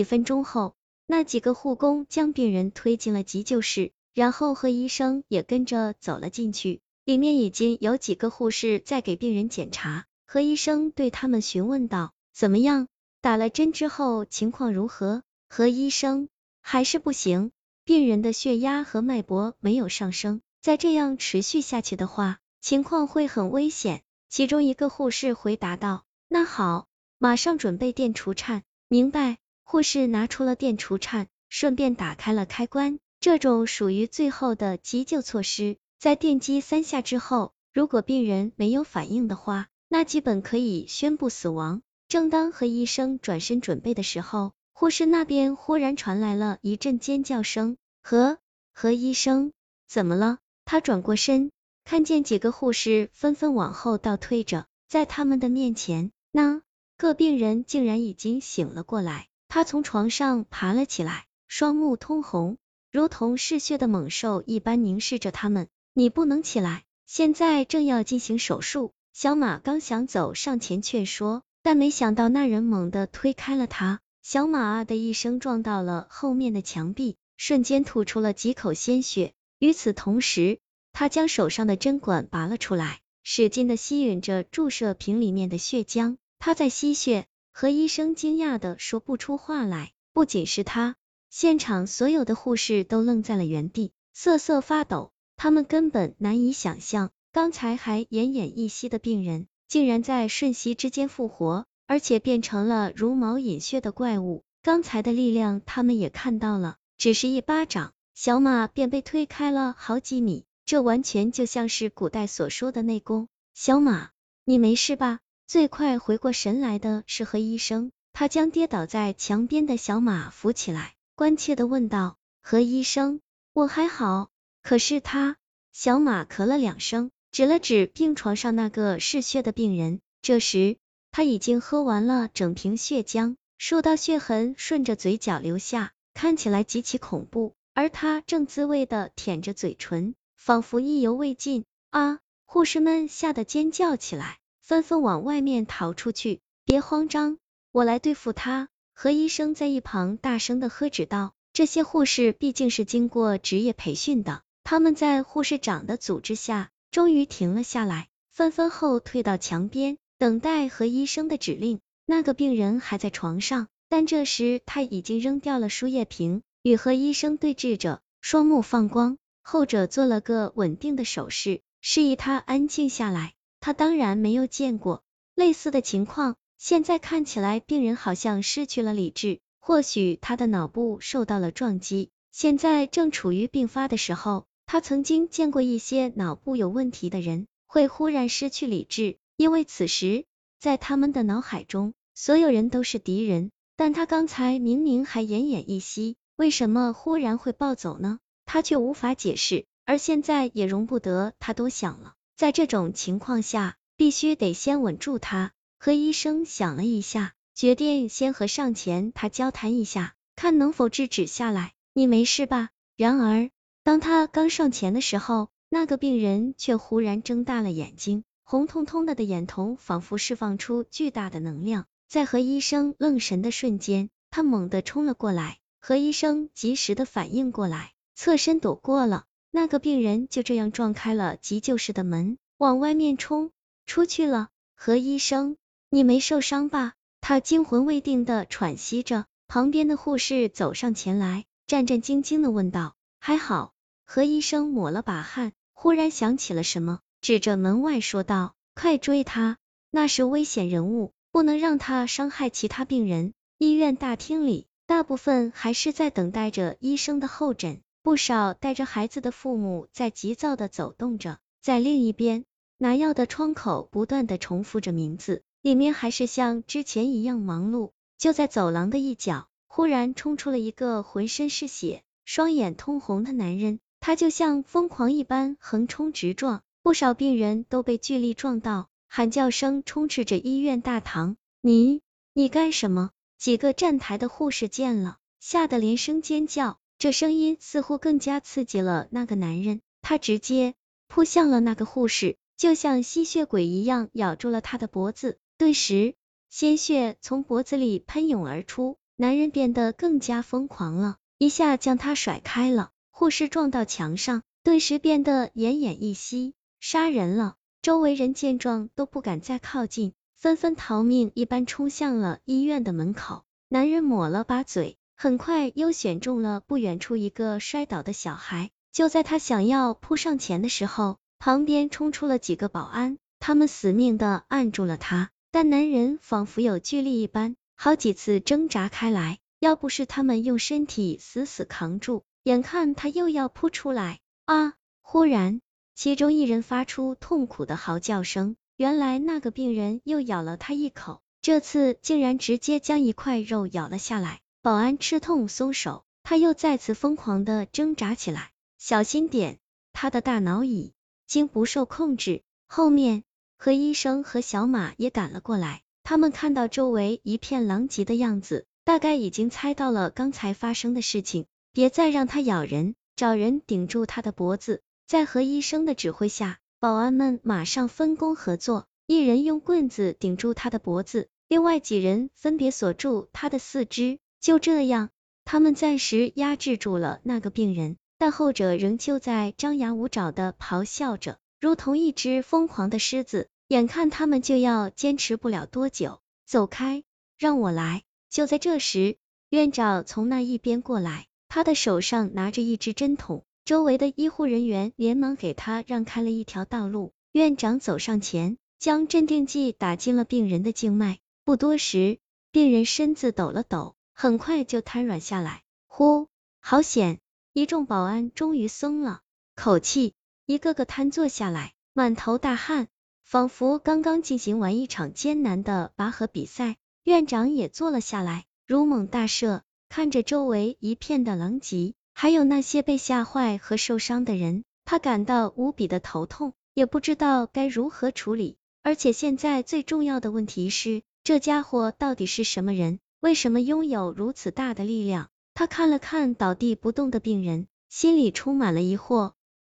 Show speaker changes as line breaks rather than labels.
几分钟后，那几个护工将病人推进了急救室，然后何医生也跟着走了进去。里面已经有几个护士在给病人检查。何医生对他们询问道：“怎么样？打了针之后情况如何？”何医生：“还是不行，病人的血压和脉搏没有上升，再这样持续下去的话，情况会很危险。”其中一个护士回答道：“那好，马上准备电除颤。”明白。护士拿出了电除颤，顺便打开了开关。这种属于最后的急救措施，在电击三下之后，如果病人没有反应的话，那基本可以宣布死亡。正当何医生转身准备的时候，护士那边忽然传来了一阵尖叫声。何何医生，怎么了？他转过身，看见几个护士纷纷往后倒退着，在他们的面前，那个病人竟然已经醒了过来。他从床上爬了起来，双目通红，如同嗜血的猛兽一般凝视着他们。你不能起来，现在正要进行手术。小马刚想走上前劝说，但没想到那人猛地推开了他，小马啊的一声撞到了后面的墙壁，瞬间吐出了几口鲜血。与此同时，他将手上的针管拔了出来，使劲的吸吮着注射瓶里面的血浆。他在吸血。何医生惊讶的说不出话来，不仅是他，现场所有的护士都愣在了原地，瑟瑟发抖。他们根本难以想象，刚才还奄奄一息的病人，竟然在瞬息之间复活，而且变成了如毛饮血的怪物。刚才的力量他们也看到了，只是一巴掌，小马便被推开了好几米，这完全就像是古代所说的内功。小马，你没事吧？最快回过神来的是何医生，他将跌倒在墙边的小马扶起来，关切的问道：“何医生，我还好，可是他……”小马咳了两声，指了指病床上那个嗜血的病人。这时他已经喝完了整瓶血浆，数道血痕顺着嘴角流下，看起来极其恐怖。而他正滋味的舔着嘴唇，仿佛意犹未尽。啊！护士们吓得尖叫起来。纷纷往外面逃出去，别慌张，我来对付他。何医生在一旁大声的呵止道：“这些护士毕竟是经过职业培训的，他们在护士长的组织下，终于停了下来，纷纷后退到墙边，等待何医生的指令。那个病人还在床上，但这时他已经扔掉了输液瓶，与何医生对峙着，双目放光。后者做了个稳定的手势，示意他安静下来。他当然没有见过类似的情况，现在看起来病人好像失去了理智，或许他的脑部受到了撞击，现在正处于病发的时候。他曾经见过一些脑部有问题的人会忽然失去理智，因为此时在他们的脑海中，所有人都是敌人。但他刚才明明还奄奄一息，为什么忽然会暴走呢？他却无法解释，而现在也容不得他多想了。在这种情况下，必须得先稳住他。何医生想了一下，决定先和上前他交谈一下，看能否制止下来。你没事吧？然而，当他刚上前的时候，那个病人却忽然睁大了眼睛，红彤彤的的眼瞳仿佛释放出巨大的能量。在何医生愣神的瞬间，他猛地冲了过来。何医生及时的反应过来，侧身躲过了。那个病人就这样撞开了急救室的门，往外面冲出去了。何医生，你没受伤吧？他惊魂未定的喘息着。旁边的护士走上前来，战战兢兢的问道：“还好？”何医生抹了把汗，忽然想起了什么，指着门外说道：“快追他，那是危险人物，不能让他伤害其他病人。”医院大厅里，大部分还是在等待着医生的候诊。不少带着孩子的父母在急躁的走动着，在另一边，拿药的窗口不断的重复着名字，里面还是像之前一样忙碌。就在走廊的一角，忽然冲出了一个浑身是血、双眼通红的男人，他就像疯狂一般横冲直撞，不少病人都被巨力撞到，喊叫声充斥着医院大堂。你，你干什么？几个站台的护士见了，吓得连声尖叫。这声音似乎更加刺激了那个男人，他直接扑向了那个护士，就像吸血鬼一样咬住了他的脖子。顿时，鲜血从脖子里喷涌而出，男人变得更加疯狂了，一下将他甩开了，护士撞到墙上，顿时变得奄奄一息，杀人了！周围人见状都不敢再靠近，纷纷逃命一般冲向了医院的门口。男人抹了把嘴，很快又选中了不远处一个摔倒的小孩。就在他想要扑上前的时候，旁边冲出了几个保安，他们死命的按住了他，但男人仿佛有巨力一般，好几次挣扎开来。要不是他们用身体死死扛住，眼看他又要扑出来啊！忽然。其中一人发出痛苦的嚎叫声，原来那个病人又咬了他一口，这次竟然直接将一块肉咬了下来。保安吃痛松手，他又再次疯狂的挣扎起来。小心点，他的大脑已经不受控制。后面，何医生和小马也赶了过来，他们看到周围一片狼藉的样子，大概已经猜到了刚才发生的事情。别再让他咬人，找人顶住他的脖子。在何医生的指挥下，保安们马上分工合作，一人用棍子顶住他的脖子，另外几人分别锁住他的四肢。就这样，他们暂时压制住了那个病人，但后者仍旧在张牙舞爪的咆哮着，如同一只疯狂的狮子。眼看他们就要坚持不了多久，走开，让我来。就在这时，院长从那一边过来，他的手上拿着一支针筒。周围的医护人员连忙给他让开了一条道路。院长走上前，将镇定剂打进了病人的静脉。不多时，病人身子抖了抖，很快就瘫软下来。呼，好险！一众保安终于松了口气，一个个瘫坐下来，满头大汗，仿佛刚刚进行完一场艰难的拔河比赛。院长也坐了下来，如蒙大赦，看着周围一片的狼藉。还有那些被吓坏和受伤的人，他感到无比的头痛，也不知道该如何处理。而且现在最重要的问题是，这家伙到底是什么人？为什么拥有如此大的力量？他看了看倒地不动的病人，心里充满了疑惑。